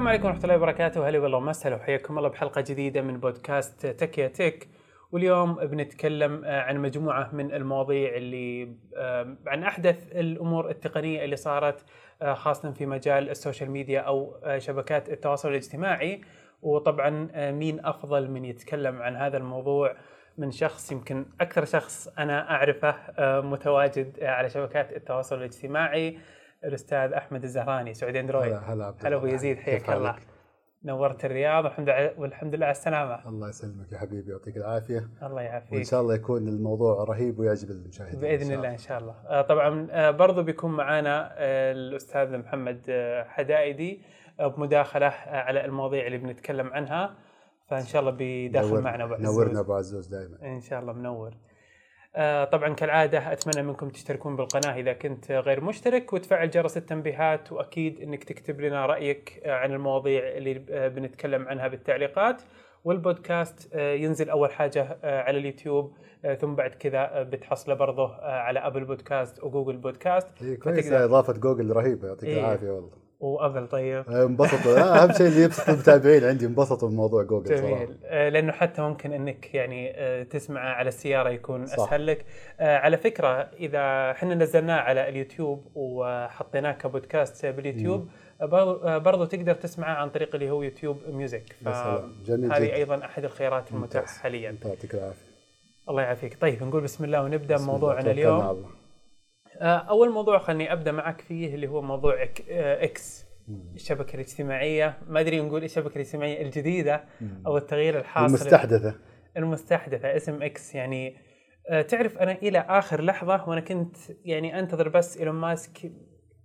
السلام عليكم ورحمة الله وبركاته، هلا والله وسهلا وحياكم الله بحلقة جديدة من بودكاست تكية تك، واليوم بنتكلم آه، عن مجموعة من المواضيع اللي آه، عن أحدث الأمور التقنية اللي صارت آه، خاصة في مجال السوشيال ميديا أو شبكات التواصل الاجتماعي، وطبعا مين أفضل من يتكلم عن هذا الموضوع؟ من شخص يمكن أكثر شخص أنا أعرفه متواجد على شبكات التواصل الاجتماعي. الأستاذ أحمد الزهراني سعودي أندرويد. هلا هلا هلا أبو يزيد حياك الله. نورت الرياض والحمد لله والحمد لله على السلامة. الله يسلمك يا حبيبي يعطيك العافية. الله يعافيك. وإن شاء الله يكون الموضوع رهيب ويعجب المشاهدين بإذن الله إن شاء الله. آه طبعا آه برضو بيكون معنا آه الأستاذ محمد حدائدي بمداخلة على المواضيع اللي بنتكلم عنها. فإن شاء الله بيداخل معنا ابو نورنا أبو عزوز دائما. إن شاء الله منور. طبعا كالعادة أتمنى منكم تشتركون بالقناة إذا كنت غير مشترك وتفعل جرس التنبيهات وأكيد أنك تكتب لنا رأيك آه، عن المواضيع اللي آه، بنتكلم عنها بالتعليقات. والبودكاست ينزل أول حاجة على اليوتيوب ثم بعد كذا بتحصله برضه على أبل بودكاست وجوجل بودكاست. إيه كويس. إضافة جوجل رهيبة يعطيك إيه. العافية والله. وابل طيب. آه، انبسطوا. آه، أهم شيء اللي يبسط المتابعين عندي انبسطوا من موضوع جوجل جميل. صراحة. آه، لأنه حتى ممكن إنك يعني تسمعه على السيارة يكون صح. أسهل لك. على فكرة إذا إحنا نزلناه على اليوتيوب وحطيناه كبودكاست باليوتيوب برضو تقدر تسمعه عن طريق اللي هو يوتيوب ميوزك. جميل هذه أيضا أحد الخيارات المتاحة حاليا. يعطيك العافية. الله يعافيك. طيب نقول بسم الله ونبدأ موضوعنا اليوم. الله. أول موضوع خلني أبدأ معك فيه اللي هو موضوع إكس الشبكة الاجتماعية. ما أدري نقول الشبكة الاجتماعية الجديدة أو التغيير الحاصل. المستحدثة. المستحدثة اسم إكس. يعني آه، تعرف أنا إلى آخر لحظة وأنا كنت يعني أنتظر بس إيلون ماسك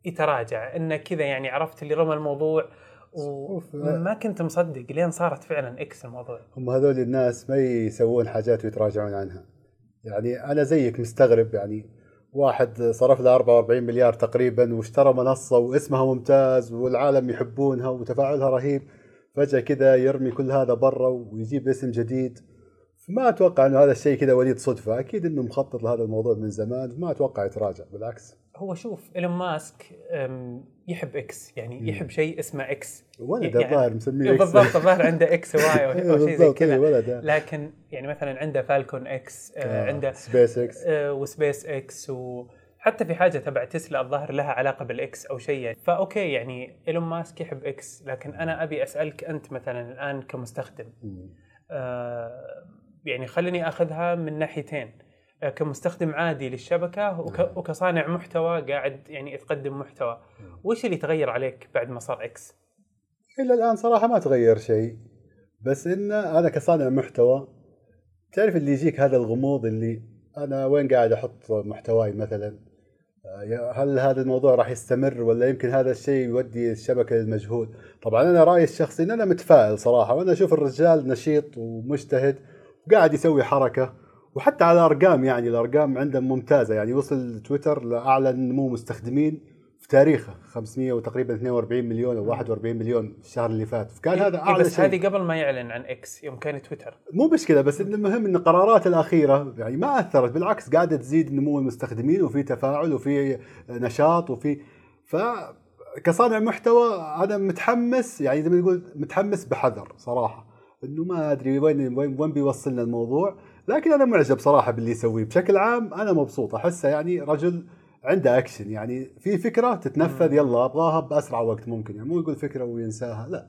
يتراجع إنه كذا يعني عرفت اللي رمى الموضوع وما كنت مصدق لين صارت فعلا إكس الموضوع. هم هذول الناس ما يسوون حاجات ويتراجعون عنها. يعني أنا زيك مستغرب يعني واحد صرف له 44 مليار تقريبا واشترى منصة واسمها ممتاز والعالم يحبونها وتفاعلها رهيب. فجأة كذا يرمي كل هذا برا ويجيب اسم جديد. فما أتوقع إنه هذا الشيء كذا وليد الصدفة. أكيد إنه مخطط لهذا الموضوع من زمان ما أتوقع يتراجع بالعكس. هو شوف إيلون ماسك يحب إكس يعني يحب شيء اسمه إكس. ولد يعني الظاهر مسميه إكس. بالضبط الظاهر عنده إكس واي أو شيء زي كذا. لكن يعني مثلا عنده فالكون X آه, آه، عنده سبيس إكس. آه وسبيس إكس وحتى في حاجة تبع تسلا الظاهر لها علاقة بالإكس أو شيء يعني. فأوكي يعني إيلون ماسك يحب إكس لكن أنا أبي أسألك أنت مثلا الآن كمستخدم. آه يعني خليني أخذها من ناحيتين. آه، كمستخدم عادي للشبكة وك نعم. وكصانع محتوى قاعد يعني تقدم محتوى. نعم. وش اللي تغير عليك بعد ما صار إكس إلى الآن صراحة ما تغير شيء. بس إن أنا كصانع محتوى تعرف اللي يجيك هذا الغموض اللي أنا وين قاعد أحط محتواي مثلا؟ آه، هل هذا الموضوع راح يستمر ولا يمكن هذا الشيء يودي الشبكة للمجهول؟ طبعا أنا رأيي الشخصي إن أنا متفائل صراحة وأنا أشوف الرجال نشيط ومجتهد وقاعد يسوي حركة. وحتى على ارقام يعني الأرقام عندهم ممتازة يعني. وصل تويتر لأعلى نمو مستخدمين في تاريخه 500 وتقريبا 42 مليون أو 41 مليون الشهر اللي فات. فكان هذا أعلى بس شيء. هذه قبل ما يعلن عن إكس يوم كان تويتر. مو مشكله بس المهم إن القرارات الأخيرة يعني ما أثرت بالعكس قاعدة تزيد نمو المستخدمين وفي تفاعل وفي نشاط وفي ف كصانع محتوى أنا متحمس يعني زي ما نقول متحمس بحذر صراحة. إنه ما أدري وين وين وين بيوصلنا الموضوع. لكن أنا معجب صراحة باللي يسويه. بشكل عام أنا مبسوط. أحسه يعني رجل عنده اكشن يعني في فكرة تتنفذ يلا أبغاها باسرع وقت ممكن. يعني مو يقول فكرة وينساها لا.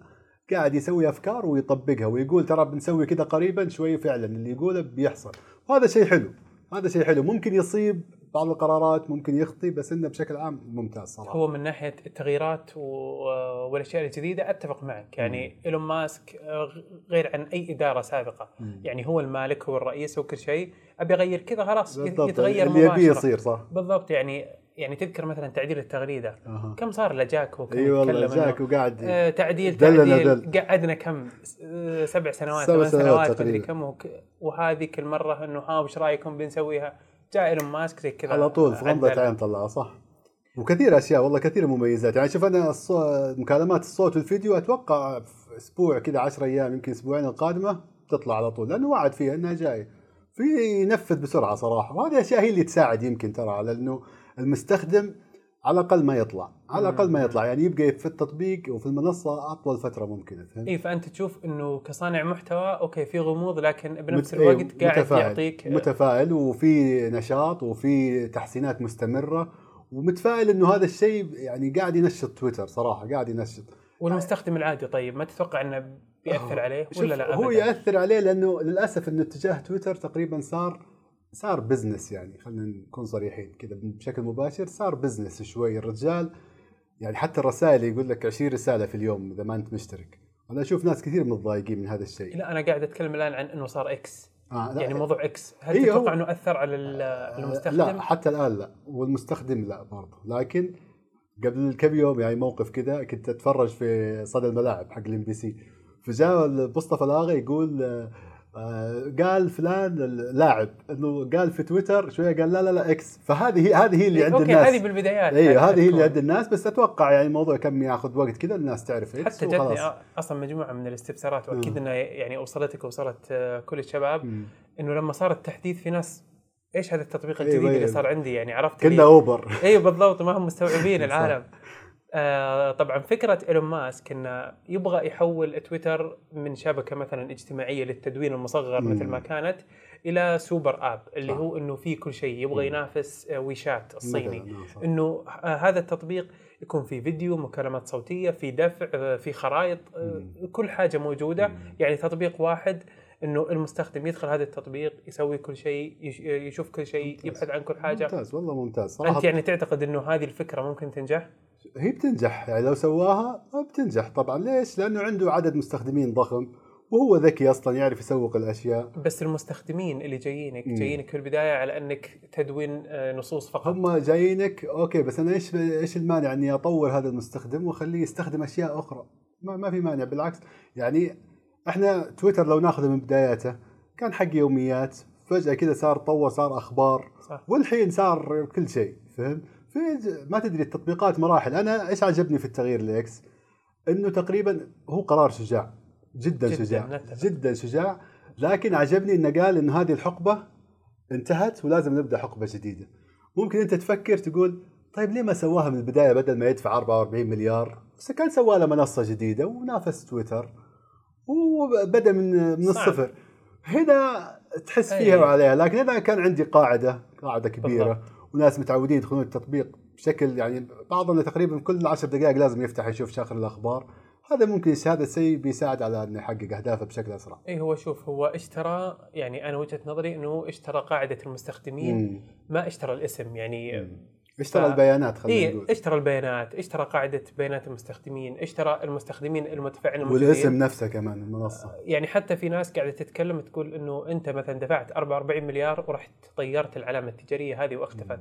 قاعد يسوي أفكار ويطبقها ويقول ترى بنسوي كذا قريبا شوي فعلا اللي يقوله بيحصل. وهذا شيء حلو. هذا شيء حلو. ممكن يصيب بعض القرارات ممكن يخطي بس إنه بشكل عام ممتاز صراحة. هو من ناحية التغييرات والأشياء الجديدة أتفق معك. يعني إيلون ماسك غير عن أي إدارة سابقة. مم. يعني هو المالك هو الرئيس هو كل شيء. أبي أغير كذا خلاص يتغير اللي يبي يصير صح. بالضبط يعني يعني تذكر مثلا تعديل التغريدة. أه. كم صار لجاك وكم إي والله جاك وقاعد آه تعديل تعديل. دل. قعدنا كم؟ آه، سبع سنوات ثمان سنوات مدري كم. وهذيك المره إنه ها وش رأيكم؟ بنسويها. جاء إيلون ماسك زي كذا. على طول في غمضة عين طلعها صح. وكثير أشياء والله كثير مميزات. يعني شوف أنا مكالمات الصوت والفيديو أتوقع في أسبوع كذا 10 أيام يمكن أسبوعين القادمة تطلع على طول لأنه وعد فيها إنها جاية في ينفذ بسرعة صراحة وهذه الاشياء هي اللي تساعد يمكن ترى على إنه المستخدم على الأقل ما يطلع على الأقل ما. يطلع يعني يبقى في التطبيق وفي المنصة أطول فترة ممكنة فهمت؟ اي فأنت تشوف إنه كصانع محتوى أوكي في غموض لكن بنفس مت- الوقت قاعد متفاعل. يعطيك متفائل وفي نشاط وفي تحسينات مستمرة ومتفائل إنه هذا الشيء يعني قاعد ينشط تويتر صراحة قاعد ينشط والمستخدم العادي طيب ما تتوقع إنه بيأثر عليه شوف ولا لا هو أبداً؟ يأثر عليه لأنه للأسف انه اتجاه تويتر تقريبا صار صار business يعني خلينا نكون صريحين كذا بشكل مباشر صار business شوي. الرجال يعني حتى الرسائل يقول لك 20 رسالة في اليوم إذا ما أنت مشترك. أنا أشوف ناس كثير متضايقين من هذا الشيء. لا أنا قاعد أتكلم الآن عن إنه صار إكس آه لا يعني موضوع إكس هل إيه تتوقع إنه أثر على ال- المستخدم؟ لا حتى الآن لا. والمستخدم لا برضه. لكن قبل كم يوم يعني موقف كذا كنت أتفرج في صدى الملاعب حق ال MBC فجاء مصطفى الاغا يقول آه، آه، قال فلان اللاعب إنه قال في تويتر شوية قال لا لا لا إكس فهذه هي هذه هي اللي عند أوكي الناس هذه بالبدايات أيوه هذه هي اللي. عند الناس بس أتوقع يعني الموضوع كم ياخذ وقت كذا الناس تعرف إكس حتى جتني. أصلا مجموعة من الاستفسارات وأكيد. إنها يعني وصلتك ووصلت آه، كل الشباب. إنه لما صار التحديث في ناس إيش هذا التطبيق أيوة، الجديد اللي أيوة. صار عندي يعني عرفت كنا اللي- أوبر أيوه بالضبط ما هم مستوعبين. العالم آه طبعا فكرة إيلون ماسك إنه يبغى يحول تويتر من شبكة مثلا اجتماعية للتدوين المصغر مم. مثل ما كانت إلى سوبر آب اللي صح. هو إنه فيه كل شيء يبغى مم. ينافس آه، ويشات الصيني آه،. إنه آه، هذا التطبيق يكون في فيديو مكالمات صوتية في دفع آه، في خرائط كل حاجة موجودة مم. يعني تطبيق واحد إنه المستخدم يدخل هذا التطبيق يسوي كل شيء يش- يشوف كل شيء. يبحث عن كل حاجة ممتاز والله ممتاز صراحة انت يعني تعتقد إنه هذه الفكرة ممكن تنجح؟ هي بتنجح يعني لو سواها بتنجح طبعا. ليش؟ لأنه عنده عدد مستخدمين ضخم وهو ذكي أصلا يعرف يسوق الأشياء. بس المستخدمين اللي جايينك مم. جايينك في البداية على أنك تدوين آه، نصوص فقط. هم جايينك أوكي بس أنا إيش إيش المانع إني أطور هذا المستخدم وأخليه يستخدم أشياء أخرى؟ ما, ما في مانع بالعكس. يعني إحنا تويتر لو ناخذه من بداياته كان حق يوميات فجأة كذا صار طور صار أخبار صح. والحين صار كل شيء فهم في ما تدري التطبيقات مراحل. أنا إيش عجبني في التغيير لإكس إنه تقريبا هو قرار شجاع. جدا, جداً، شجاع. نتفق. جدا شجاع. لكن عجبني إنه قال انه هذه الحقبة انتهت ولازم نبدأ حقبة جديدة. ممكن أنت تفكر تقول طيب ليه ما سواها من البداية بدل ما يدفع 44 مليار؟ بس كان سوى له منصة جديدة ونافس تويتر. وبدأ من من. الصفر. هنا تحس أي. فيها وعليها. لكن اذا كان عندي قاعدة قاعدة كبيرة. بالضبط. وناس متعودين يدخلون التطبيق بشكل يعني بعضنا تقريبا كل عشر دقائق لازم يفتح يشوف شاخر الأخبار هذا ممكن هذا الشيء بيساعد على إنه يحقق أهدافه بشكل أسرع اي هو شوف هو اشترى يعني أنا وجهة نظري إنه اشترى قاعدة المستخدمين مم. ما اشترى الاسم يعني مم. اشترى ف- البيانات خلينا اي نقول. اشترى البيانات اشترى قاعدة بيانات المستخدمين اشترى المستخدمين المتفاعلين والاسم. نفسه كمان المنصة. يعني حتى في ناس قاعدة تتكلم تقول إنه أنت مثلا دفعت 44 مليار ورحت طيرت العلامة التجارية هذه وأختفت.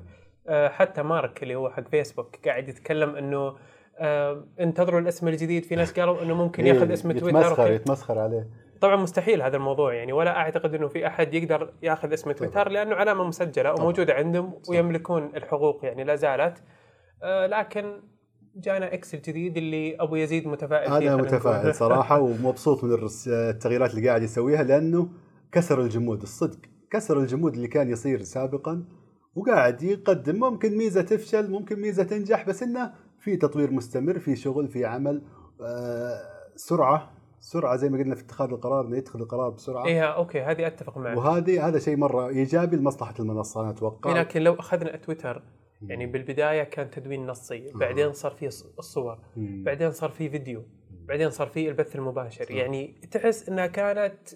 آه، حتى مارك اللي هو حق فيسبوك قاعد يتكلم إنه آه، انتظروا الاسم الجديد. في ناس قالوا إنه ممكن يأخذ إيه، اسم تويتر يتمسخر. يتمسخر عليه. طبعا مستحيل هذا الموضوع يعني ولا أعتقد إنه في أحد يقدر يأخذ اسم تويتر لأنه علامة مسجلة وموجودة عندهم ويملكون الحقوق يعني لا زالت. آه، لكن جانا إكس الجديد اللي أبو يزيد متفائل فيه أنا متفائل. صراحة ومبسوط من التغييرات اللي قاعد يسويها لأنه كسر الجمود الصدق. كسر الجمود اللي كان يصير سابقا وقاعد يقدم. ممكن ميزة تفشل ممكن ميزة تنجح بس إنه في تطوير مستمر في شغل في عمل. آه سرعة. سرعه زي ما قلنا في اتخاذ القرار إنه يدخل القرار بسرعة. إيه أوكي هذه أتفق معك. وهذه هذا شيء مرة إيجابي لمصلحة المنصة أنا أتوقع. لكن لو أخذنا تويتر يعني بالبداية كان تدوين نصي بعدين صار فيه الصور. بعدين صار فيه فيديو بعدين صار فيه البث المباشر. يعني تحس إنها كانت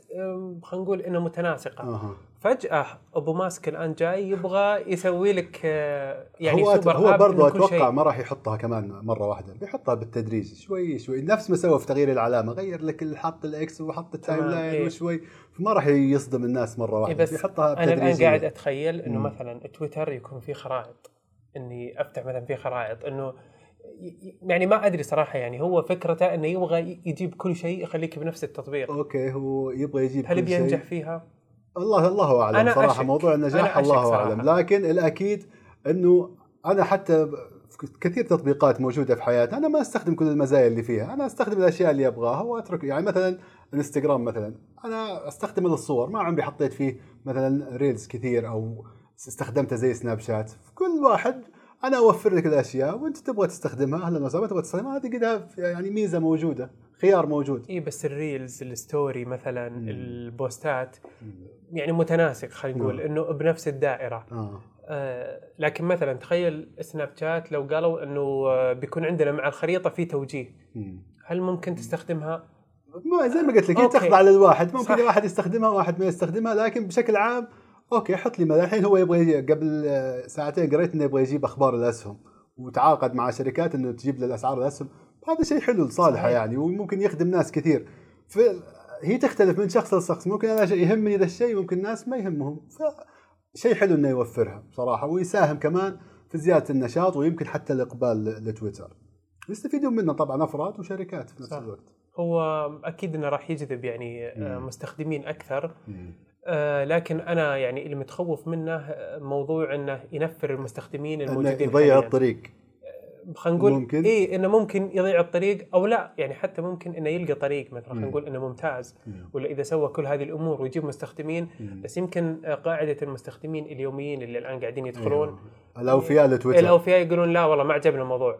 خلينا نقول إنها متناسقة. فجأة أبو ماسك الآن جاي يبغى يسوي لك آه، يعني هو سوبر هو برضه إنه شيء. ما راح يحطها كمان مرة واحدة بيحطها بالتدريج شوي شوي نفس ما سوى في تغيير العلامة غير لك حط الإكس وحط ال timeline إيه. وشوي فما راح يصدم الناس مرة إيه واحدة بس بيحطها أنا الآن بتدريجية. قاعد أتخيل إنه مم. مثلا تويتر يكون فيه خرائط إني أفتح مثلا في خرائط ي- يعني ما أدري صراحة يعني هو فكرته إنه يبغى يجيب كل شيء يخليك بنفس التطبيق أوكي هو يبغى يجيب هل كل شيء. بينجح فيها؟ الله الله أعلم أنا صراحة أشك. موضوع النجاح الله. أعلم. لكن الأكيد إنه أنا حتى كثير تطبيقات موجودة في حياتنا أنا ما أستخدم كل المزايا اللي فيها. أنا أستخدم الأشياء اللي أبغاها وأترك. يعني مثلا إنستغرام مثلا أنا استخدمه للصور ما عمري حطيت فيه مثلا reels كثير أو استخدمته زي سناب شات كل واحد أنا أوفر لك الأشياء وأنت تبغى تستخدمها أهلا وسهلا تبغى تستخدمها هذه كذا يعني ميزة موجودة. خيار موجود. اي بس ال reels ال story مثلا البوستات يعني متناسق خلينا نقول إنه بنفس الدائرة. آه. آه لكن مثلا تخيل سناب شات لو قالوا إنه آه، بيكون عندنا مع الخريطة في توجيه. مم. هل ممكن تستخدمها؟ ما زي ما قلت لك هي. تخضع للواحد. ممكن صح. واحد يستخدمها وواحد ما يستخدمها لكن بشكل عام أوكي حط لي مثلا الحين هو يبغى قبل آه، ساعتين قريت إنه يبغى يجيب أخبار الأسهم وتعاقد مع شركات إنه تجيب له الأسعار الأسهم. هذا شيء حلو لصالحه. يعني وممكن يخدم ناس كثير ف هي تختلف من شخص لشخص ممكن أنا شيء يهمني ذا الشيء وممكن ناس ما يهمهم فشيء حلو إنه يوفرها بصراحة ويساهم كمان في زيادة النشاط ويمكن حتى الإقبال لتويتر يستفيدون منه طبعا أفراد وشركات في نفس. الوقت هو أكيد إنه راح يجذب يعني آه، مم. مستخدمين أكثر آه، لكن أنا يعني اللي متخوف منه موضوع إنه ينفر المستخدمين الموجودين يضيع. الطريق خلينا نقول ممكن. اي إنه ممكن يضيع الطريق أو لا يعني حتى ممكن إنه يلقى طريق مثلا خلينا. نقول إنه ممتاز مم. ولا إذا سوى كل هذه الأمور ويجيب مستخدمين مم. بس يمكن آه، قاعدة المستخدمين اليوميين اللي الآن قاعدين يدخلون أيوه. الاوفياء لتويتر الأوفياء يقولون لا والله ما عجبنا الموضوع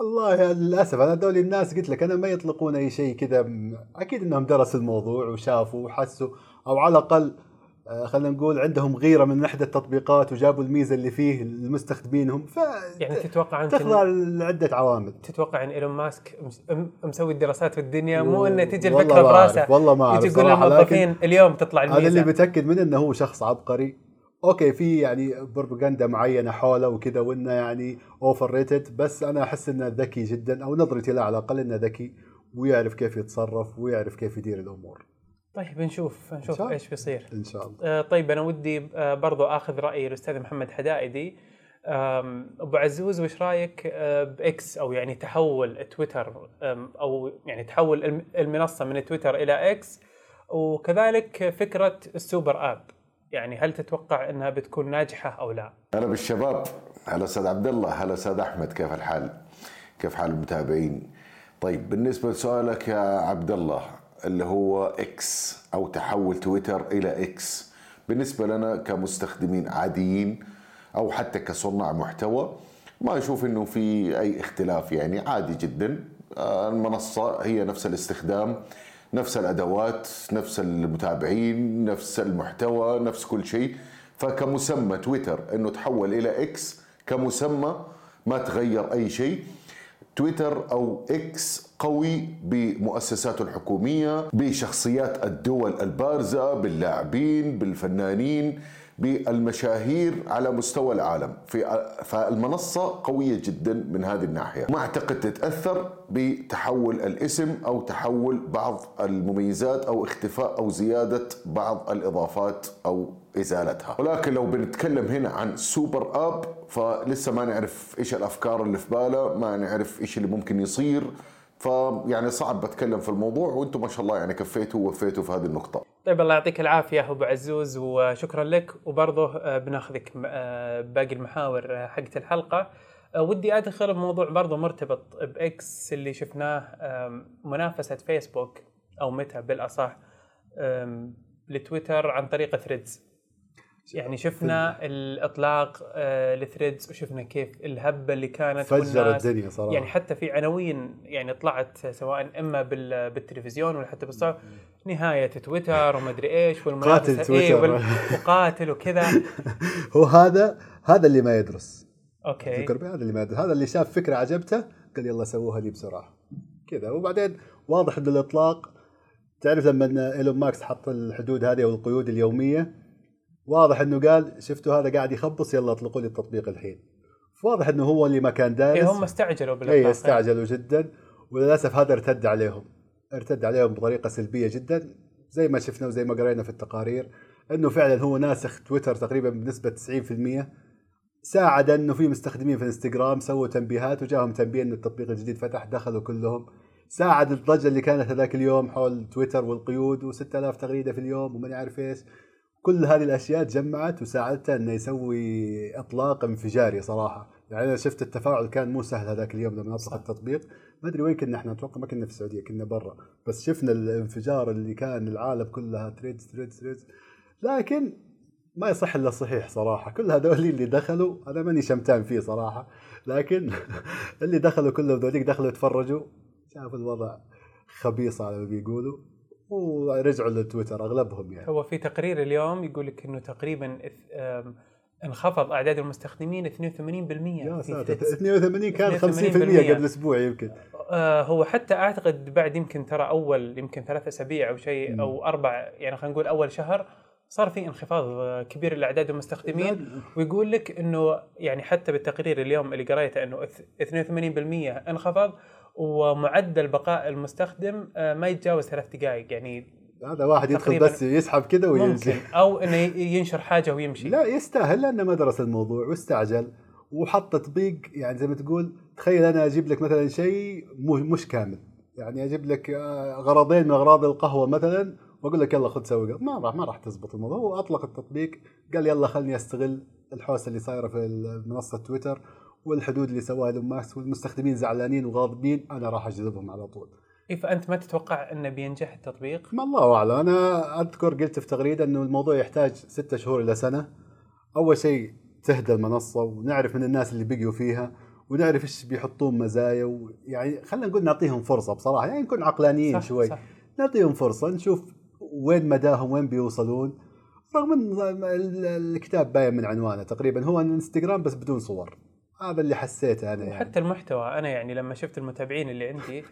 والله للأسف أنا هذول الناس قلت لك أنا ما يطلقون أي شيء كذا أكيد إنهم درسوا الموضوع وشافوا وحسوا أو على الأقل خلينا نقول عندهم غيرة من إحدى التطبيقات وجابوا الميزة اللي فيه لمستخدمينهم ف يعني تتوقع تخضع يمكن لعدة عوامل. تتوقع إن إيلون ماسك مسوي الدراسات في الدنيا؟ مو إنه تجي الفكرة براسه والله ما أعرف يقول للموظفين اليوم تطلع أنا اللي الميزة. متأكد منه إنه هو شخص عبقري. أوكي في يعني بروباغندا معينة حوله وكذا وإنه يعني overrated بس أنا أحس إنه ذكي جدا أو نظرتي له على الأقل إنه ذكي ويعرف كيف يتصرف ويعرف كيف يدير الأمور. طيب نشوف نشوف. إيش بيصير إن شاء الله آه، طيب أنا ودي آه، برضو آخذ رأي الأستاذ محمد حدائدي أبو عزوز وش رأيك آه، بإكس أو يعني تحول تويتر أو يعني تحول الم- المنصة من تويتر إلى إكس وكذلك فكرة ال super app يعني هل تتوقع إنها بتكون ناجحة أو لا؟ هلا بالشباب هلا أستاذ عبد الله هلا أستاذ أحمد كيف الحال؟ كيف حال المتابعين؟ طيب بالنسبة لسؤالك يا عبد الله اللي هو إكس أو تحول تويتر إلى إكس بالنسبة لنا كمستخدمين عاديين أو حتى كصناع محتوى ما أشوف إنه في أي اختلاف يعني عادي جدا. آه، المنصة هي نفس الاستخدام نفس الأدوات نفس المتابعين نفس المحتوى نفس كل شيء. فكمسمى تويتر إنه تحول إلى إكس كمسمى ما تغير أي شيء. تويتر أو إكس قوي بمؤسساته الحكومية بشخصيات الدول البارزة باللاعبين بالفنانين بالمشاهير على مستوى العالم. في فالمنصة قوية جدا من هذه الناحية. ما أعتقد تتأثر بتحول الاسم أو تحول بعض المميزات أو اختفاء أو زيادة بعض الإضافات أو ازالتها ولكن لو بنتكلم هنا عن سوبر آب فلسه ما نعرف إيش الأفكار اللي في باله ما نعرف إيش اللي ممكن يصير. فيعني صعب بتكلم في الموضوع وأنتم ما شاء الله يعني كفيتوا ووفيتوا في هذه النقطة. طيب الله يعطيك العافية أبو عزوز وشكرا لك. وبرضه آه، بناخذك آه، باقي المحاور آه، حقت الحلقة. ودي أدخل بموضوع برضه مرتبط بإكس اللي شفناه منافسة فيسبوك أو ميتا بالأصح لتويتر عن طريق ثريدز. يعني شفنا الإطلاق آه، لثريدز وشفنا كيف الهبة اللي كانت فجر الدنيا صراحة. يعني حتى في عناوين يعني طلعت سواء إما بال- بالتلفزيون ولا حتى بالصحف نهاية تويتر وما أدري إيش والمنافسة قاتل إيه تويتر. وال- وقاتل وكذا. هو هذا هذا اللي ما يدرس. أوكي. هذا اللي ما يدرس. هذا اللي شاف فكرة عجبته قال يلا سووها لي بسرعة. كذا. وبعدين واضح إن الإطلاق تعرف لما إيلون ماكس حط الحدود هذه أو القيود اليومية واضح إنه قال شفتوا هذا قاعد يخبص يلا اطلقوا لي التطبيق الحين. واضح إنه هو اللي ما كان دارس. إيه هم استعجلوا بالاطلاق اي استعجلوا جدا وللأسف هذا ارتد عليهم. ارتد عليهم بطريقة سلبية جدا زي ما شفنا وزي ما قرينا في التقارير إنه فعلا هو ناسخ تويتر تقريبا بنسبة 90% ساعد إنه في مستخدمين في الانستغرام سووا تنبيهات وجاهم تنبيه إن التطبيق الجديد فتح دخلوا كلهم. ساعد الضجة اللي كانت هذاك اليوم حول تويتر والقيود و6000 تغريدة في اليوم وماني عارف إيش. كل هذه الأشياء تجمعت وساعدته إنه يسوي إطلاق انفجاري صراحة. يعني أنا شفت التفاعل كان مو سهل هذاك اليوم لما أطلق التطبيق. ما أدري وين كنا إحنا أتوقع ما كنا في السعودية كنا برا. بس شفنا الانفجار اللي كان العالم كلها ثريدز ثريدز ثريدز لكن ما يصح إلا الصحيح صراحة. كل هذول اللي دخلوا أنا ماني شمتان فيه صراحة. لكن اللي دخلوا كلهم ذوليك دخلوا يتفرجوا شافوا الوضع خبيص على ما بيقولوا. ورجعوا للتويتر أغلبهم يعني. هو في تقرير اليوم يقول لك إنه تقريبا انخفض أعداد المستخدمين 82% يا ساتر Threads. 82 كان 50% 82% قبل أسبوع يمكن. آه، هو حتى أعتقد بعد يمكن ترى أول يمكن ثلاث أسابيع أو شيء أو أربع يعني خلينا نقول أول شهر صار في انخفاض كبير لأعداد المستخدمين ويقول لك إنه يعني حتى بالتقرير اليوم اللي قريته إنه إث- 82% انخفض ومعدل بقاء المستخدم آه، ما يتجاوز ثلاث دقائق يعني هذا واحد يدخل بس يسحب كذا ويمشي ممكن أو إنه ينشر حاجة ويمشي. لا يستاهل لأنه ما درس الموضوع واستعجل وحط تطبيق يعني زي ما تقول تخيل أنا أجيب لك مثلا شيء مش كامل. يعني أجيب لك آه، غرضين من أغراض القهوة مثلا وأقول لك يلا خذ سوي. ما راح ما راح تزبط الموضوع هو أطلق التطبيق قال يلا خلني أستغل الحوسة اللي صايرة في منصة تويتر والحدود اللي سواها ايلون ماسك والمستخدمين زعلانين وغاضبين أنا راح أجذبهم على طول إيه فأنت ما تتوقع إنه بينجح التطبيق؟ ما الله أعلم أنا أذكر قلت في تغريدة إنه الموضوع يحتاج ستة شهور إلى سنة أول شيء تهدى المنصة ونعرف من الناس اللي بقيوا فيها ونعرف إيش بيحطون مزايا ويعني خلينا نقول نعطيهم فرصة بصراحة يعني نكون عقلانيين صح، شوي صح. نعطيهم فرصة نشوف وين مداهم وين بيوصلون؟ رغم إن ال- الكتاب باين من عنوانه تقريبا هو إنستغرام بس بدون صور. هذا اللي حسيته أنا يعني. وحتى المحتوى أنا يعني لما شفت المتابعين اللي عندي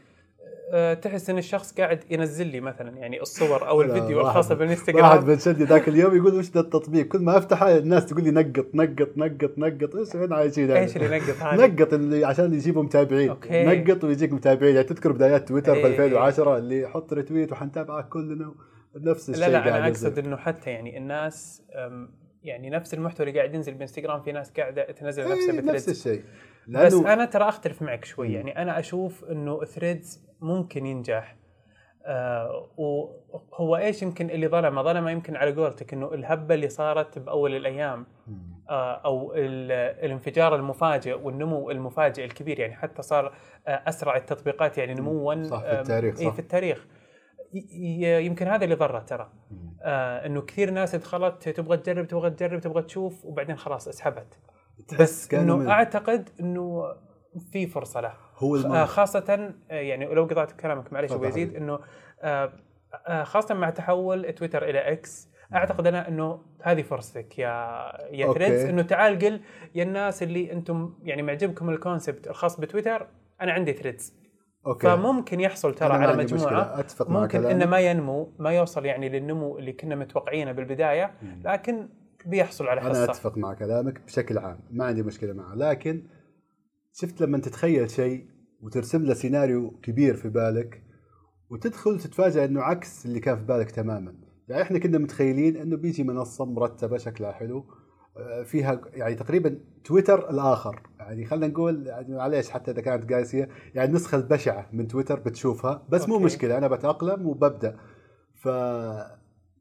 آه، تحس إن الشخص قاعد ينزل لي مثلا يعني الصور أو الفيديو واحد- الخاصة واحد بالانستغرام من شدي ذاك اليوم يقول وش ذا التطبيق؟ كل ما أفتحه الناس تقول لي نقط نقط نقط نقط. إيش وين عايشين يعني؟ إيش اللي نقط هذا؟ نقط اللي عشان يجيبوا متابعين. أوكي. نقط ويجيك متابعين. يعني تذكر بدايات تويتر في إيه. 2010 اللي حط retweet وحنتابعك كلنا. نفس الشيء لا لا أنا. أقصد إنه حتى يعني الناس يعني نفس المحتوى اللي قاعد ينزل بإنستغرام في ناس قاعدة تنزل نفسه إيه، نفس بثريدز. الشيء. بس أنا ترى أختلف معك شوي. يعني أنا أشوف إنه ثريدز ممكن ينجح. آه وهو إيش يمكن اللي ظلمه؟ ظلمه يمكن على قولتك إنه الهبة اللي صارت بأول الأيام. آه أو ال- الانفجار المفاجئ والنمو المفاجئ الكبير. يعني حتى صار آه أسرع التطبيقات. يعني نموا صح، في آه، التاريخ، إيه صح. في التاريخ. ي- ي- يمكن هذا اللي ضره ترى. آه إنه كثير ناس دخلت تبغى تجرب تبغى تجرب تبغى تشوف وبعدين خلاص اسحبت. بس إنه من- أعتقد إنه في فرصة له. هو آه. خاصة آه، يعني لو قطعت كلامك معلش أبو يزيد إنه آه آه خاصة مع تحول تويتر إلى إكس أعتقد أنا إنه هذه فرصتك يا يا. ثريدز إنه تعال قل يا الناس اللي أنتم يعني معجبكم ال concept الخاص بتويتر أنا عندي ثريدز أوكي. فممكن يحصل ترى على مجموعة مع ممكن. إنه ما ينمو ما يوصل يعني للنمو اللي كنا متوقعينه بالبداية لكن بيحصل على أنا حصة. أتفق مع كلامك بشكل عام. ما عندي مشكلة معه. لكن شفت لما تتخيل شيء وترسم له سيناريو كبير في بالك وتدخل تتفاجأ إنه عكس اللي كان في بالك تماما. يعني إحنا كنا متخيلين إنه بيجي منصة مرتبة شكلها حلو آه، فيها يعني تقريبا تويتر الآخر. يعني خلينا نقول يعني معليش حتى إذا كانت قاسية يعني النسخه البشعة من تويتر بتشوفها بس مو أوكي. مشكلة أنا بتأقلم وببدأ ف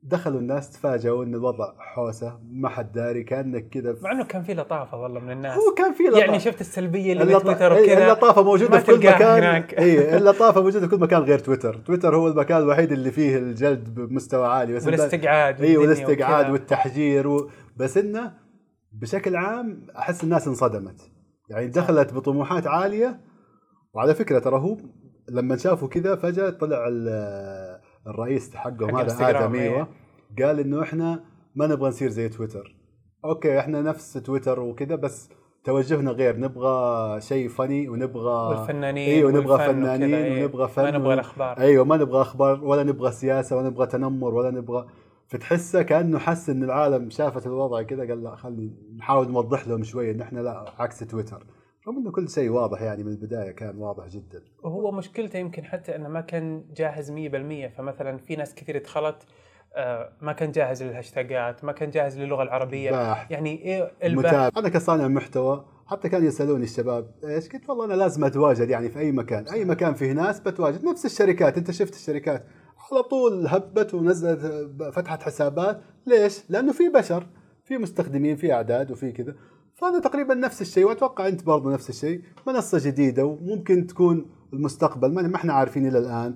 دخلوا الناس تفاجئوا إن الوضع حوسة ما حد داري كأنك كذا مع إنه كان في لطافة والله من الناس هو كان في لطافة. يعني شفت السلبية اللي اللط- بتويتر إيه، وكذا اللطافة موجودة في كل مكان هناك. اي اللطافة موجودة في كل مكان غير تويتر تويتر هو المكان الوحيد اللي فيه الجلد بمستوى عالي بس والاستقعاد اي والاستقعاد. والتحجير و... بس إنه بشكل عام أحس الناس انصدمت يعني دخلت بطموحات عالية وعلى فكرة ترى هو لما شافوا كذا فجأة طلع ال- الرئيس حقهم حق هذا آدم إيه. أيوه قال إنه إحنا ما نبغى نصير زي تويتر أوكي إحنا نفس تويتر وكذا بس توجهنا غير نبغى شيء فني ونبغى والفنانين أيوه ونبغى فنانين إيه. ونبغى فن ما نبغى الأخبار أيوه ما نبغى أخبار ولا نبغى سياسة ولا نبغى تنمر ولا نبغى فتحسه كأنه حس إن العالم شافت الوضع كذا قال لا خلي نحاول نوضح لهم شوية إن إحنا لا عكس تويتر. رغم إنه كل شيء واضح يعني من البداية كان واضح جدا. وهو مشكلته يمكن حتى إنه ما كان جاهز 100% فمثلا في ناس كثير دخلت آه، ما كان جاهز للهاشتاجات ما كان جاهز للغة العربية. باح يعني إيه البحث؟ المتابع أنا كصانع محتوى حتى كانوا يسألوني الشباب إيش؟ قلت والله أنا لازم أتواجد يعني في أي مكان. أي مكان فيه ناس بتواجد. نفس الشركات. أنت شفت الشركات. على طول هبت ونزلت فتحت حسابات. ليش؟ لأنه في بشر في مستخدمين في أعداد وفي كذا. فأنا تقريبا نفس الشيء وأتوقع أنت برضو نفس الشيء. منصة جديدة وممكن تكون المستقبل ما إحنا عارفين إلى الآن.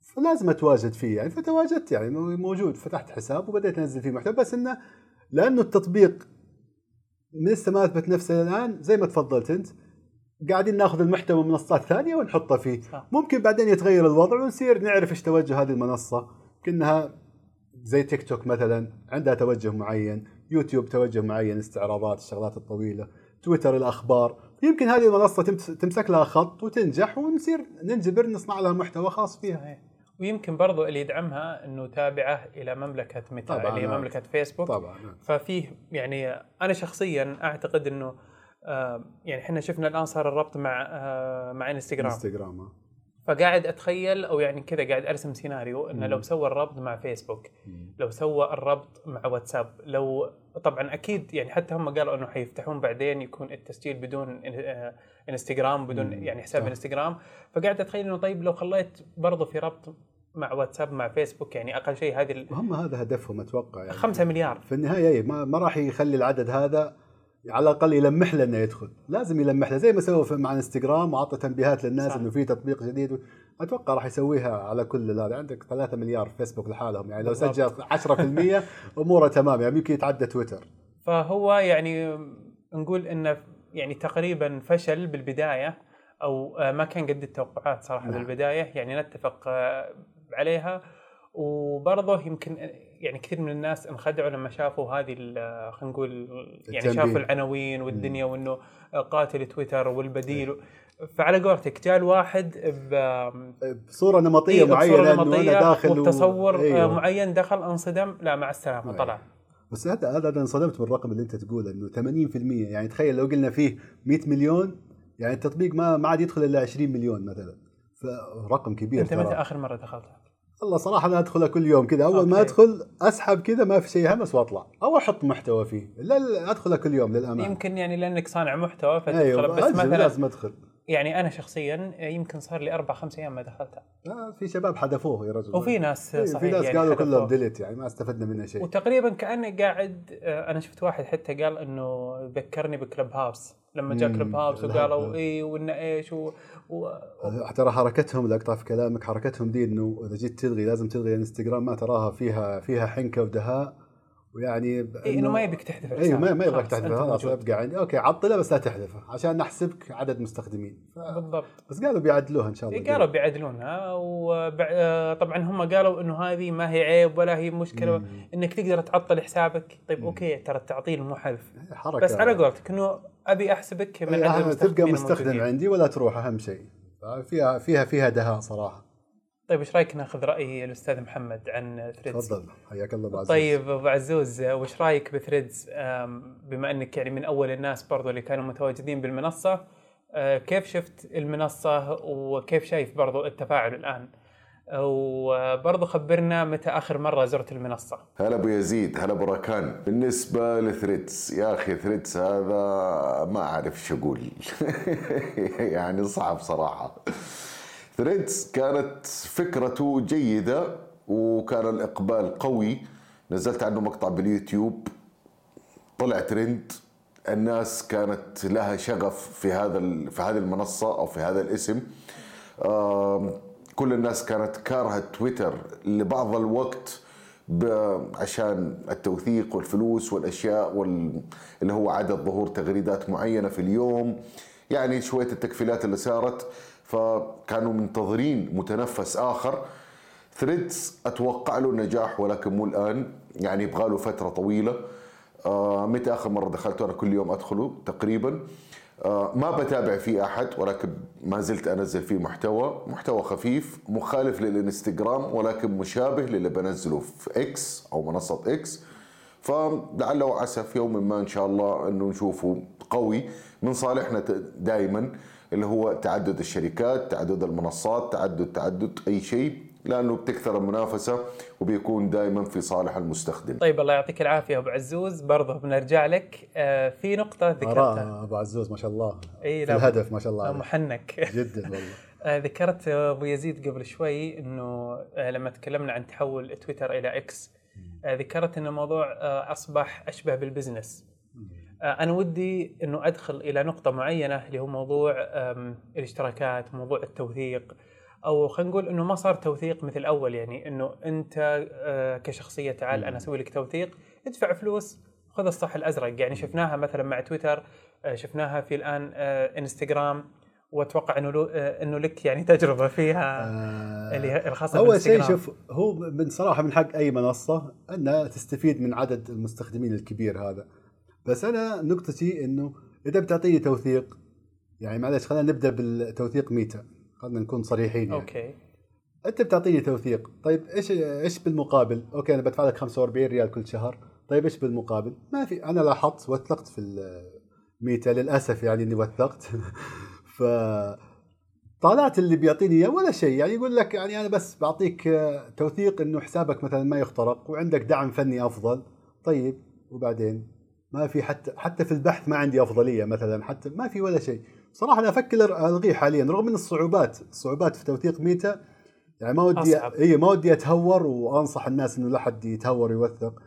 فلازم أتواجد فيه يعني. فتواجدت يعني موجود فتحت حساب وبديت أنزل فيه محتوى. بس إنه لأنه التطبيق لسه ما اثبت نفسه الآن زي ما تفضلت أنت قاعدين ناخذ المحتوى من منصات ثانية ونحطه فيه. صح. ممكن بعدين يتغير الوضع ونصير نعرف إيش توجه هذه المنصة. كأنها زي تيك توك مثلا عندها توجه معين. يوتيوب توجه معين استعراضات الشغلات الطويلة. تويتر الأخبار. يمكن هذه المنصة تمس- تمسك لها خط وتنجح ونصير ننجبر نصنع لها محتوى خاص فيها. ويمكن برضو اللي يدعمها إنه تابعة إلى مملكة ميتا اللي هي. مملكة فيسبوك طبعا. ففيه يعني أنا شخصيا أعتقد إنه يعني إحنا شفنا الآن صار الربط مع آه، مع انستغرام انستغرام آه. فقاعد أتخيل أو يعني كذا قاعد أرسم سيناريو إنه. لو سوى الربط مع فيسبوك لو سوى الربط مع واتساب لو طبعا أكيد يعني حتى هم قالوا إنه حيفتحون بعدين يكون التسجيل بدون آه، انستغرام بدون. يعني حساب. انستغرام فقاعد أتخيل إنه طيب لو خليت برضه في ربط مع واتساب مع فيسبوك يعني أقل شيء هذه وهم هذا هدفهم أتوقع يعني 5 مليار في النهاية إيه، ما, ما راح يخلي العدد هذا على الأقل يلمح له انه يدخل لازم يلمح له زي ما سوى مع إنستغرام وعطى تنبيهات للناس. إنه في تطبيق جديد أتوقع راح يسويها على كل هذا عندك 3 مليار فيسبوك لحالهم يعني لو. سجل 10% أموره تمام يعني يمكن يتعدى تويتر فهو يعني نقول إنه يعني تقريبا فشل بالبداية أو آه، ما كان قد التوقعات صراحة نعم. بالبداية يعني نتفق آه، عليها وبرضه يمكن يعني كثير من الناس انخدعوا لما شافوا هذه خلينا نقول يعني التنبيه. شافوا العناوين والدنيا وإنه قاتل تويتر والبديل فعلى قولتك جاء الواحد بصورة نمطية إيه، معينة بصورة نمطية داخل و- وبتصور آه، أيوه. معين دخل انصدم لا مع السلامة أيوه. طلع بس هذا هذا أنا انصدمت بالرقم اللي أنت تقوله إنه 80% يعني تخيل لو قلنا فيه 100 مليون يعني التطبيق ما ما عاد يدخل إلا 20 مليون مثلا فرقم كبير أنت متى آخر مرة دخلت؟ والله صراحة أنا ادخلها كل يوم كذا. أول ما أوكي. أدخل أسحب كذا ما في شيء همس وأطلع. أو أحط محتوى فيه. لا ادخلها كل يوم للأمانة. يمكن يعني لأنك صانع محتوى فتدخل أيوه بس مثلا لازم أدخل. يعني أنا شخصيا يمكن صار لي أربع خمس أيام ما دخلتها. آه في شباب حذفوه يا رجل. وفي ناس إيه، صحيح في ناس يعني قالوا. كلهم delete يعني ما استفدنا منه شيء. وتقريبا كأني قاعد آه، أنا شفت واحد حتى قال إنه ذكرني بكلب هاوس لما جاء كلب هاوس وقالوا. اي وإنه إيش و... و... ترى حركتهم اللي اقطع في كلامك حركتهم دي إنه إذا جيت تلغي لازم تلغي انستغرام ما تراها فيها فيها حنكة ودهاء. ويعني إيه إنه ما يبيك تحذف أيوه ما, ما يبغاك أنت خلاص. أبقى عندي أوكي عطله بس لا تحذفها عشان نحسبك عدد مستخدمين. ف... بالضبط. بس قالوا بيعدلوها إن شاء الله إيه قالوا بيعدلونها وطبعا هم قالوا إنه هذه ما هي عيب ولا هي مشكلة مم. إنك تقدر تعطل حسابك. طيب أوكي ترى التعطيل مو حذف. حركة. بس على قولتك إنه أبي أحسبك من إيه، عدد تبقى مستخدم الموجودين. عندي ولا تروح أهم شيء. فيها فيها فيها دهاء صراحة. طيب إيش رأيك ناخذ رأي الأستاذ محمد عن ثريدز تفضل. حياك الله أبو عزيز. طيب أبو عزوز وش رأيك بثريدز بما إنك يعني من أول الناس برضو اللي كانوا متواجدين بالمنصة آه، كيف شفت المنصة وكيف شايف برضو التفاعل الآن؟ وبرضو خبرنا متى آخر مرة زرت المنصة. هلا أبو يزيد هلا أبو راكان بالنسبة لثريدز يا أخي ثريدز هذا ما أعرف شو أقول. يعني صعب صراحة. ثريدز كانت فكرته جيدة وكان الإقبال قوي. نزلت عنه مقطع باليوتيوب. طلع ترند. الناس كانت لها شغف في هذا في هذه المنصة أو في هذا الاسم. كل الناس كانت كارهة تويتر لبعض الوقت عشان التوثيق والفلوس والأشياء وال... اللي هو عدد ظهور تغريدات معينة في اليوم. يعني شوية التقفيلات اللي صارت. فكانوا منتظرين متنفس آخر. ثريدز أتوقع له نجاح ولكن مو الآن. يعني يبغى له فترة طويلة. آه متى آخر مرة دخلته أنا كل يوم أدخله تقريبا. آه ما بتابع فيه أحد ولكن ما زلت أنزل فيه محتوى. محتوى خفيف مخالف للإنستغرام ولكن مشابه للي بنزله في إكس أو منصة إكس فلعل وعسى في يوم ما إن شاء الله إنه نشوفه قوي. من صالحنا دائما اللي هو تعدد الشركات تعدد المنصات تعدد تعدد أي شيء لأنه بتكثر المنافسة وبيكون دائما في صالح المستخدم. طيب الله يعطيك العافية أبو عزوز. برضه بنرجع لك آه، في نقطة ذكرتها. أبو عزوز ما شاء الله. إي في الهدف ما شاء الله. محنك. جدا والله. آه، ذكرت أبو يزيد قبل شوي إنه آه، لما تكلمنا عن تحول تويتر إلى إكس آه، ذكرت ان الموضوع آه، أصبح أشبه بالبزنس. أنا ودي إنه أدخل إلى نقطة معينة اللي هو موضوع الاشتراكات موضوع التوثيق أو خلينا نقول إنه ما صار توثيق مثل أول يعني إنه أنت آه، كشخصية تعال أنا أسوي لك توثيق ادفع فلوس خذ الصح الأزرق. يعني شفناها مثلا مع تويتر آه، شفناها في الآن آه، إنستغرام وأتوقع إنه آه، إنه لك يعني تجربة فيها آه، اللي الخاصة أول شيء. شوف هو من صراحة من حق أي منصة أنها تستفيد من عدد المستخدمين الكبير هذا. بس أنا نقطتي إنه إذا بتعطيني توثيق يعني معلش خلينا نبدأ بالتوثيق ميتا خلينا نكون صريحين يعني. أوكي. أنت بتعطيني توثيق طيب إيش إيش بالمقابل؟ أوكي أنا بدفع لك 45 ريال كل شهر طيب إيش بالمقابل؟ ما في أنا لاحظت وثقت في الميتا للأسف يعني إني وثقت. ف طالعت اللي بيعطيني إياه ولا شيء يعني يقول لك يعني أنا بس بعطيك توثيق إنه حسابك مثلا ما يخترق وعندك دعم فني أفضل طيب وبعدين؟ ما في حتى حتى في البحث ما عندي أفضلية مثلا حتى ما في ولا شيء. صراحة أنا أفكر ألغيه حاليا رغم من الصعوبات الصعوبات في توثيق ميتا يعني ما ودي. إي ما ودي أتهور وأنصح الناس إنه لا حد يتهور ويوثق.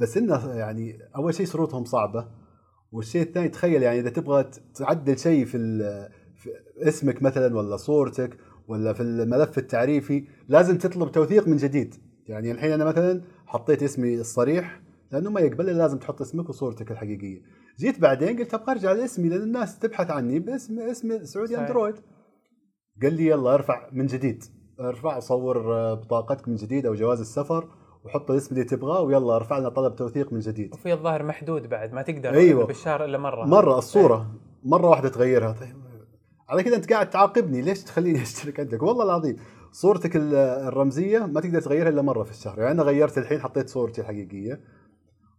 بس إنه يعني أول شيء شروطهم صعبة والشيء الثاني تخيل يعني إذا تبغى تعدل شيء في, في اسمك مثلا ولا صورتك ولا في الملف التعريفي لازم تطلب توثيق من جديد. يعني الحين أنا مثلا حطيت اسمي الصريح لأنه ما يقبل إلا لازم تحط اسمك وصورتك الحقيقية. جيت بعدين قلت أبغى أرجع لاسمي لأن الناس تبحث عني باسم اسم سعودي. أندرويد. قال لي يلا ارفع من جديد. ارفع صور آه، بطاقتك من جديد أو جواز السفر وحط الاسم اللي تبغاه ويلا ارفع لنا طلب توثيق من جديد. وفي الظاهر محدود بعد ما تقدر أيوة. بالشهر إلا مرة. مرة الصورة. مرة واحدة تغيرها. طيب على كذا أنت قاعد تعاقبني. ليش تخليني اشترك عندك؟ والله العظيم صورتك ال- الرمزية ما تقدر تغيرها إلا مرة في الشهر. يعني أنا غيرت الحين حطيت صورتي الحقيقية.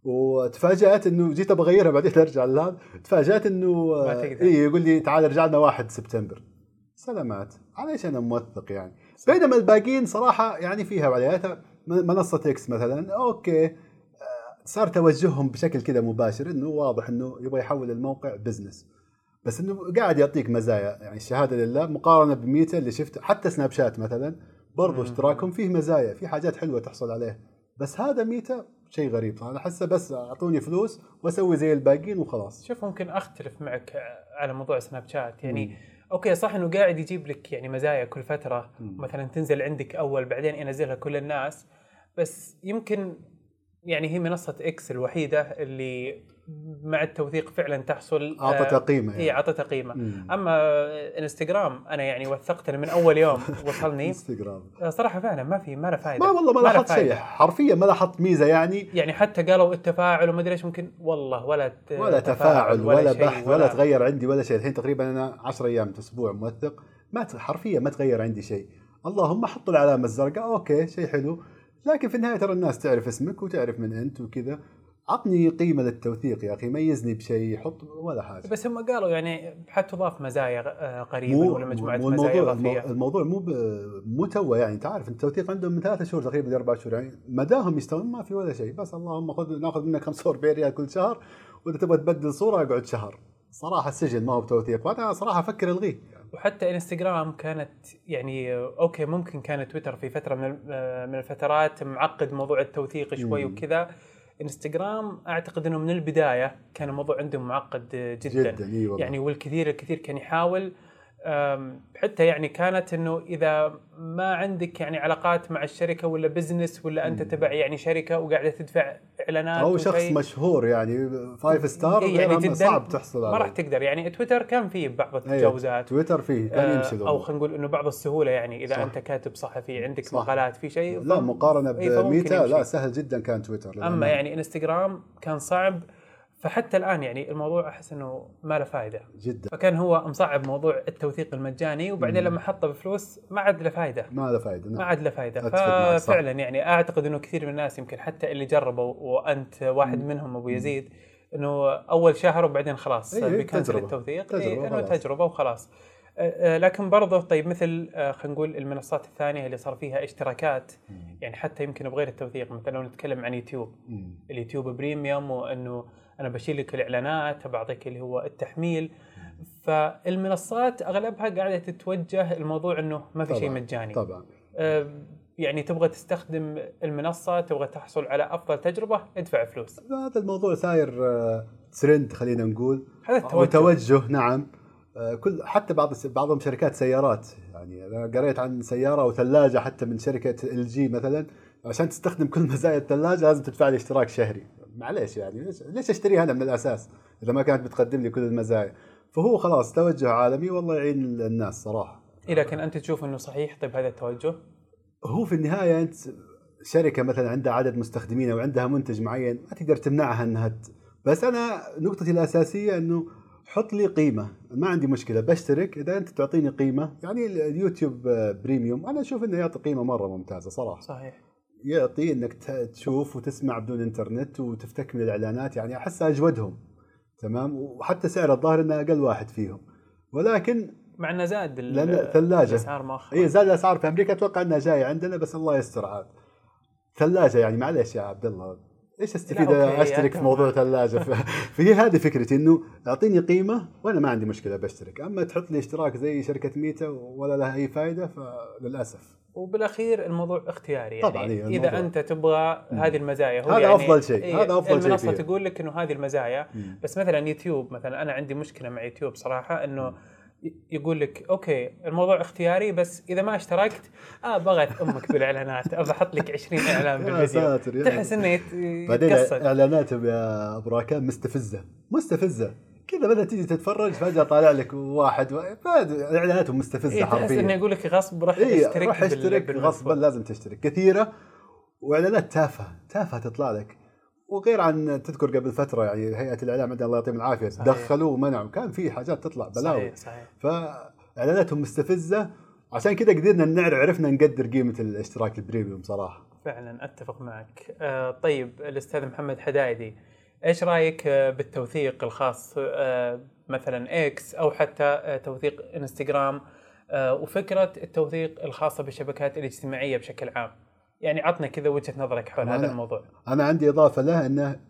وتفاجأت إنه جيت أبغى اغيرها بعدين أرجع لهذا تفاجأت إنه. اي يقول لي تعال ارجع لنا 1 سبتمبر. سلامات. عليش أنا موثق يعني؟ بينما الباقيين صراحة يعني فيها وعليها منصة إكس مثلا. أوكي. آه، صار توجههم بشكل كذا مباشر إنه واضح إنه يبغى يحول الموقع business بس إنه قاعد يعطيك مزايا. يعني الشهادة لله مقارنة بميتا اللي شفت حتى سناب شات مثلا برضو. اشتراكهم فيه مزايا في حاجات حلوة تحصل عليه. بس هذا ميتا شيء غريب. أنا أحسه بس أعطوني فلوس وأسوي زي الباقيين وخلاص. شوف ممكن أختلف معك على موضوع سناب شات. يعني مم. أوكي صح إنه قاعد يجيب لك يعني مزايا كل فترة. مم. مثلا تنزل عندك أول بعدين ينزلها كل الناس. بس يمكن يعني هي منصة إكس الوحيدة اللي مع التوثيق فعلا تحصل اعطتها قيمه اي يعني. اعطتها قيمه مم. أما إنستغرام أنا يعني وثقت من أول يوم وصلني. إنستغرام. صراحة فعلا ما في ما له فائده ما والله ما لاحظت شيء. حرفيا ما لاحظت ميزة يعني. يعني حتى قالوا التفاعل وما أدري إيش ممكن والله ولا ولا تفاعل ولا, شيء بحث ولا, تغير عندي ولا شيء. الحين تقريبا أنا 10 أيام أسبوع موثق. ما حرفيا ما تغير عندي شيء. اللهم حطوا العلامة الزرقاء أوكي شيء حلو. لكن في النهاية ترى الناس تعرف اسمك وتعرف من أنت وكذا. عطني قيمة للتوثيق يا أخي ميزني بشيء حط ولا حاجة. بس هم قالوا يعني حتضاف مزايا آه، قريبا ولا مجموعة مو مزايا الموضوع إضافية؟ الموضوع مو مو تو يعني انت عارف التوثيق عندهم من ثلاثة شهور تقريبا لاربع شهور يعني مداهم يستوون ما في ولا شيء بس اللهم خذ ناخذ منك 45 ريال كل شهر وإذا تبغى تبدل صورة اقعد شهر. صراحة السجن ما هو بتوثيق وأنا صراحة أفكر ألغيه. وحتى إنستغرام كانت يعني أوكي ممكن كان تويتر في فترة من آه، من الفترات معقد موضوع التوثيق شوي. وكذا انستغرام أعتقد إنه من البداية كان الموضوع عندهم معقد جدا, جدا يعني والكثير الكثير كان يحاول حتى يعني كانت إنه إذا ما عندك يعني علاقات مع الشركة ولا business ولا أنت. تبع يعني شركة وقاعدة تدفع إعلانات أو شخص مشهور يعني five star إيه يعني جداً صعب تحصل ما راح تقدر يعني تويتر كان فيه بعض أيوة، التجاوزات تويتر فيه كان آه، يمشي أو الأمور. خلينا نقول إنه بعض السهولة يعني إذا صح. أنت كاتب صحفي عندك صح. مقالات في شيء لا مقارنة إيه، بميتا لا. سهل جدا كان تويتر أما. يعني انستغرام كان صعب فحتى الآن يعني الموضوع أحس إنه ما له فائده جدا فكان هو مصعب موضوع التوثيق المجاني وبعدين مم. لما حطه بفلوس ما عاد له فائده ما له فائده ما نعم. عاد له فائده. ففعلا يعني أعتقد إنه كثير من الناس يمكن حتى اللي جربوا وأنت واحد منهم أبو يزيد إنه أول شهر وبعدين خلاص إيه، إيه، بي cancel تجربة. التوثيق تجربة إيه إنه. تجربة وخلاص آه، آه، لكن برضه طيب مثل آه، خلينا نقول المنصات الثانية اللي صار فيها اشتراكات مم. يعني حتى يمكن بغير التوثيق مثلا لو نتكلم عن يوتيوب مم. اليوتيوب premium وإنه أنا بشيل لك الإعلانات بعطيك اللي هو التحميل. فالمنصات أغلبها قاعدة تتوجه الموضوع إنه ما في شيء مجاني. طبعا. آه، يعني تبغى تستخدم المنصة تبغى تحصل على أفضل تجربة ادفع فلوس. هذا الموضوع صاير آه، ترند خلينا نقول. هذا أو التوجه. توجه نعم. آه، كل حتى بعض بعضهم شركات سيارات. يعني أنا قريت عن سيارة وثلاجة حتى من شركة ال جي مثلا. عشان تستخدم كل مزايا الثلاجة لازم تدفع لي اشتراك شهري. معليش يعني ليش ليش أشتريها أنا من الأساس إذا ما كانت بتقدم لي كل المزايا؟ فهو خلاص توجه عالمي والله يعين الناس صراحة. إيه لكن أنت تشوف إنه صحيح طيب هذا التوجه؟ هو في النهاية أنت شركة مثلا عندها عدد مستخدمين أو عندها منتج معين ما تقدر تمنعها إنها ت... بس أنا نقطتي الأساسية إنه حط لي قيمة ما عندي مشكلة بشترك. إذا أنت تعطيني قيمة يعني اليوتيوب بريميوم أنا أشوف إنه يعطي قيمة مرة ممتازة صراحة. صحيح. يعطي إنك تشوف وتسمع بدون إنترنت وتفتك من الإعلانات يعني أحس أجودهم تمام؟ وحتى سعر الظاهر إنه أقل واحد فيهم. ولكن مع إنه زاد ال- لأن ثلاجة. الأسعار مؤخرا اي زاد الأسعار في أمريكا أتوقع انها جاية عندنا بس الله يستر عاد. ثلاجة يعني معليش يا عبد الله إيش أستفيد أشترك في موضوع ثلاجة؟ فهي هذه فكرتي إنه أعطيني قيمة وأنا ما عندي مشكلة بشترك. أما تحط لي اشتراك زي شركة ميتا ولا لها أي فائده فللأسف. وبالاخير الموضوع اختياري يعني. طبعاً، إيه، إذا الموضوع. أنت تبغى هذه المزايا هو هذا يعني أفضل شيء، إيه، هذا أفضل شيء المنصة. تقول لك إنه هذه المزايا. مم. بس مثلا يوتيوب مثلا أنا عندي مشكلة مع يوتيوب صراحة إنه يقول لك أوكي الموضوع اختياري بس إذا ما اشتركت آه بغت أمك بالإعلانات ابى أحط لك 20 إعلان بالفيديو. تحس إنه يت- بعدين يتقصد. اعلاناتهم يا أبو راكان مستفزة مستفزة. كذا بدأ تيجي تتفرج فجأة طالع لك واحد و... فهذا إعلاناتهم مستفزة إيه تحس إنه حرفيا يقول لك غصب روح اي اشترك روح اشترك. غصبا لازم تشترك. كثيرة وإعلانات تافهة تافهة تطلع لك. وغير عن تذكر قبل فترة يعني هيئة الإعلام عندنا الله يعطيهم العافية صحيح. دخلوا ومنعوا. كان في حاجات تطلع بلاوي. صحيح صحيح. فإعلاناتهم مستفزة. عشان كذا قدرنا نعرف عرفنا نقدر قيمة الاشتراك ال premium صراحة. فعلا أتفق معك. آه طيب الأستاذ محمد حدايدي. إيش رأيك آه، بالتوثيق الخاص آه مثلا إكس أو حتى آه توثيق انستغرام وفكرة التوثيق الخاصة بالشبكات الاجتماعية بشكل عام؟ يعني عطنا كذا وجهة نظرك حول هذا الموضوع. أنا عندي إضافة له إنه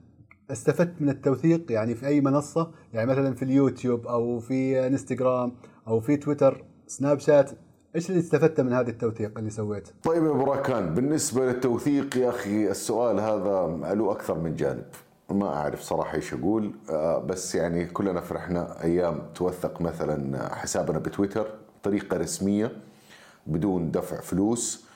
استفدت من التوثيق يعني في أي منصة يعني مثلا في اليوتيوب أو في انستغرام أو في تويتر سناب شات. إيش اللي استفدت من هذا التوثيق اللي سويته؟ طيب يا أبو راكان بالنسبة للتوثيق يا أخي السؤال هذا له أكثر من جانب. ما أعرف صراحة إيش أقول. آه، بس يعني كلنا فرحنا أيام توثق مثلا حسابنا بتويتر طريقة رسمية بدون دفع فلوس.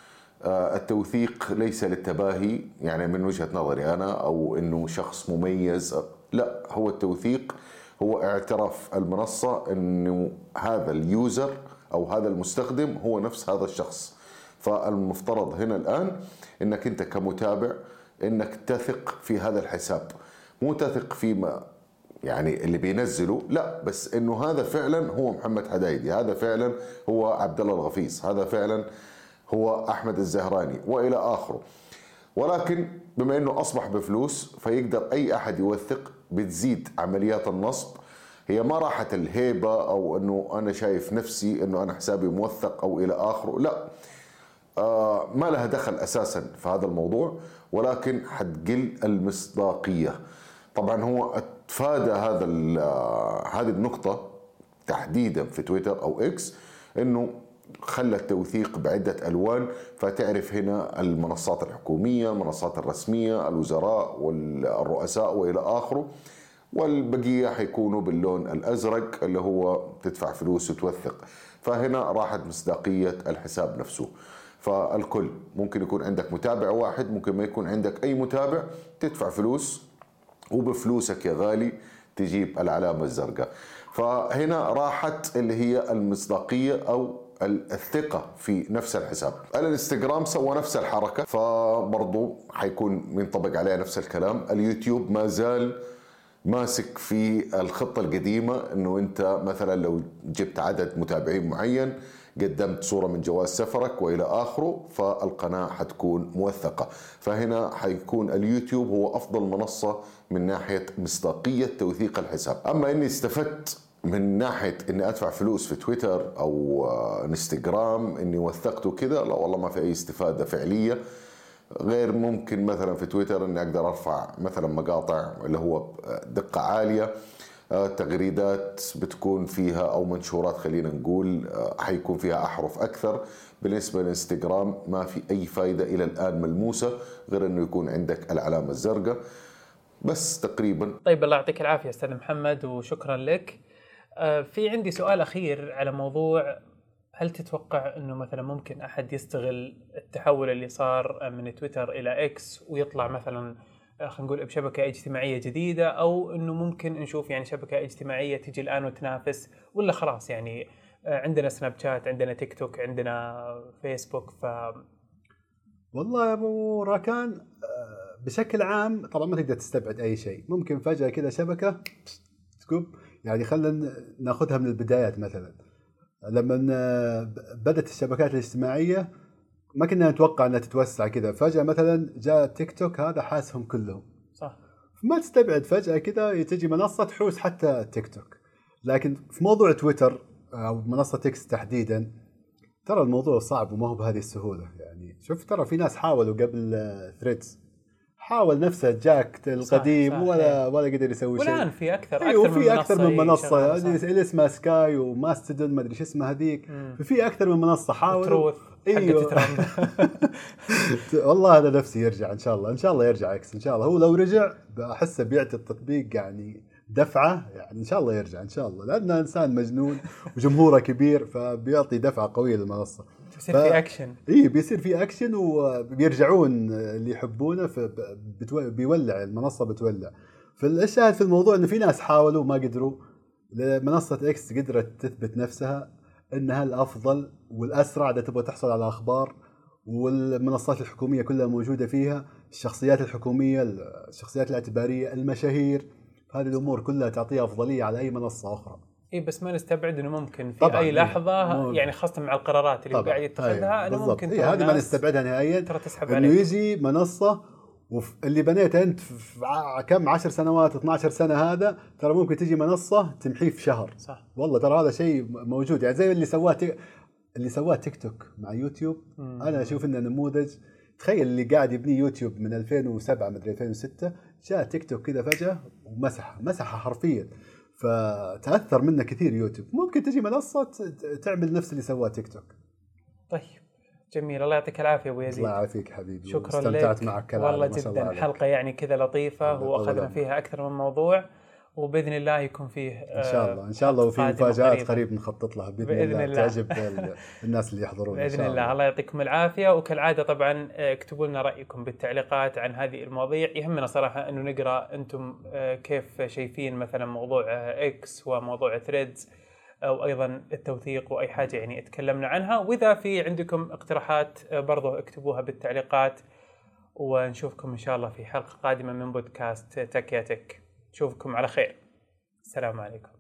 آه، التوثيق ليس للتباهي يعني من وجهة نظري أنا أو إنه شخص مميز. لا هو التوثيق هو اعتراف المنصة إنه هذا اليوزر أو هذا المستخدم هو نفس هذا الشخص. فالمفترض هنا الآن إنك أنت كمتابع إنك تثق في هذا الحساب. مو تثق فيما يعني اللي بينزله لا بس إنه هذا فعلا هو محمد حدايدي هذا فعلا هو عبد الله الغفيص هذا فعلا هو أحمد الزهراني وإلى آخره. ولكن بما إنه أصبح بفلوس فيقدر أي أحد يوثق بتزيد عمليات النصب. هي ما راحت الهيبة أو إنه أنا شايف نفسي إنه أنا حسابي موثق أو إلى آخره لا. ما لها دخل أساسا في هذا الموضوع ولكن حتقل المصداقية طبعا هو اتفادى هذا آه، هذه النقطة تحديدا في تويتر أو إكس إنه خلى التوثيق بعدة ألوان فتعرف هنا المنصات الحكومية، المنصات الرسمية، الوزراء والرؤساء وإلى آخره. والبقية حيكونوا باللون الأزرق اللي هو تدفع فلوس وتوثق. فهنا راحت مصداقية الحساب نفسه. فالكل ممكن يكون عندك متابع واحد ممكن ما يكون عندك أي متابع تدفع فلوس وبفلوسك يا غالي تجيب العلامة الزرقاء. فهنا راحت اللي هي المصداقية أو الثقة في نفس الحساب. الانستغرام سوى نفس الحركة فبرضو حيكون منطبق عليها نفس الكلام. اليوتيوب ما زال ماسك في الخطة القديمة إنه أنت مثلا لو جبت عدد متابعين معين قدمت صورة من جواز سفرك وإلى آخره فالقناة حتكون موثقة. فهنا حيكون اليوتيوب هو أفضل منصة من ناحية مصداقية توثيق الحساب. أما إني استفدت من ناحية إني أدفع فلوس في تويتر أو انستغرام إني وثقت وكذا لا والله ما في أي استفادة فعلية. غير ممكن مثلا في تويتر إني أقدر أرفع مثلا مقاطع اللي هو دقة عالية. تغريدات بتكون فيها أو منشورات خلينا نقول آه، حيكون فيها أحرف أكثر. بالنسبة للانستغرام ما في أي فائده إلى الآن ملموسة غير إنه يكون عندك العلامة الزرقاء. بس تقريبا. طيب الله يعطيك العافية أستاذ محمد وشكرا لك. آه، في عندي سؤال أخير على موضوع هل تتوقع إنه مثلا ممكن أحد يستغل التحول اللي صار من تويتر إلى إكس ويطلع مثلا خلينا نقول بشبكة اجتماعية جديدة أو إنه ممكن نشوف يعني شبكة اجتماعية تجي الآن وتنافس ولا خلاص يعني آه، عندنا سناب شات عندنا تيك توك عندنا فيسبوك ف والله يا أبو راكان آه، بشكل عام طبعا ما تقدر تستبعد أي شيء. ممكن فجأة كذا شبكة تكب يعني خلينا ناخذها من البدايات مثلا. لما آه، بدأت الشبكات الاجتماعية ما كنا نتوقع إنها تتوسع كذا. فجأة مثلا جاء تيك توك هذا حاسهم كلهم. صح. ما تستبعد فجأة كذا تجي منصة تحوس حتى تيك توك. لكن في موضوع تويتر أو منصة إكس تحديدا ترى الموضوع صعب وما هو بهذه السهولة. يعني شوف ترى في ناس حاولوا قبل ثريدز حاول نفسه جاك القديم صح، ولا ولا قدر يسوي شيء. والآن في أكثر أيوه أكثر في أكثر من منصة هذه صح. اللي اسمها سكاي وماستدون ما أدري شو اسمها هذيك. ففي أكثر من منصة حاولوا تروث ترامب والله هذا نفسي يرجع إن شاء الله إن شاء الله يرجع إكس إن شاء الله. هو لو رجع بحسه بيعطي التطبيق يعني دفعة يعني إن شاء الله يرجع إن شاء الله. لأنه إنسان مجنون وجمهوره كبير فبيعطي دفعة قوية للمنصة. يصير ف- في اكشن اي بيصير في اكشن وبيرجعون اللي يحبونه فبتو... بيولع المنصة بتولع. فالشاهد في الموضوع إنه في ناس حاولوا ما قدروا. منصة إكس قدرت تثبت نفسها إنها الأفضل والأسرع إذا تبغى تحصل على أخبار. والمنصات الحكومية كلها موجودة فيها الشخصيات الحكومية الشخصيات الاعتبارية المشاهير. هذه الأمور كلها تعطيها أفضلية على أي منصة أخرى. اي بس ما نستبعد إنه ممكن في طبعاً، أي إيه. لحظة مو- يعني خاصة مع القرارات اللي قاعد يتخذها إنه بالضبط. ممكن إيه هذه ما نستبعدها نهائيا. ترى تسحب إنه يجي منصة واللي بنيته أنت في كم 10 سنوات 12 سنة هذا ترى ممكن تجي منصة تمحيه في شهر. صح. والله ترى هذا شيء موجود. يعني زي اللي سواه تيك اللي سواه تيك توك مع يوتيوب. مم. أنا أشوف إنه نموذج. تخيل اللي قاعد يبني يوتيوب من 2007 مدري 2006 جاء تيك توك كذا فجأة ومسحه مسحه حرفيا. فتأثر منه كثير يوتيوب. ممكن تجي منصة تعمل نفس اللي سواه تيك توك. طيب. جميل. الله يعطيك العافية أبو يزيد. الله يعافيك حبيبي. شكرا استمتعت لك. معك كالعادة والله جدا. حلقة يعني كذا لطيفة وأخذنا فيها أكثر من موضوع. وبإذن الله يكون فيه إن شاء الله إن شاء الله وفي مفاجآت. قريب نخطط لها بإذن, بإذن الله, الله. تعجب ال- الناس اللي يحضرون إن بإذن شاء الله. الله. يعطيكم العافية وكالعادة طبعا آه، اكتبوا لنا رأيكم بالتعليقات عن هذه المواضيع. يهمنا صراحة أنه نقرأ أنتم آه، كيف شايفين مثلا موضوع آه، إكس وموضوع ثريدز أو أيضا التوثيق وأي حاجة يعني تكلمنا عنها. وإذا في عندكم اقتراحات آه، برضو اكتبوها بالتعليقات. ونشوفكم إن شاء الله في حلقة قادمة من بودكاست تكية تك. نشوفكم على خير. السلام عليكم.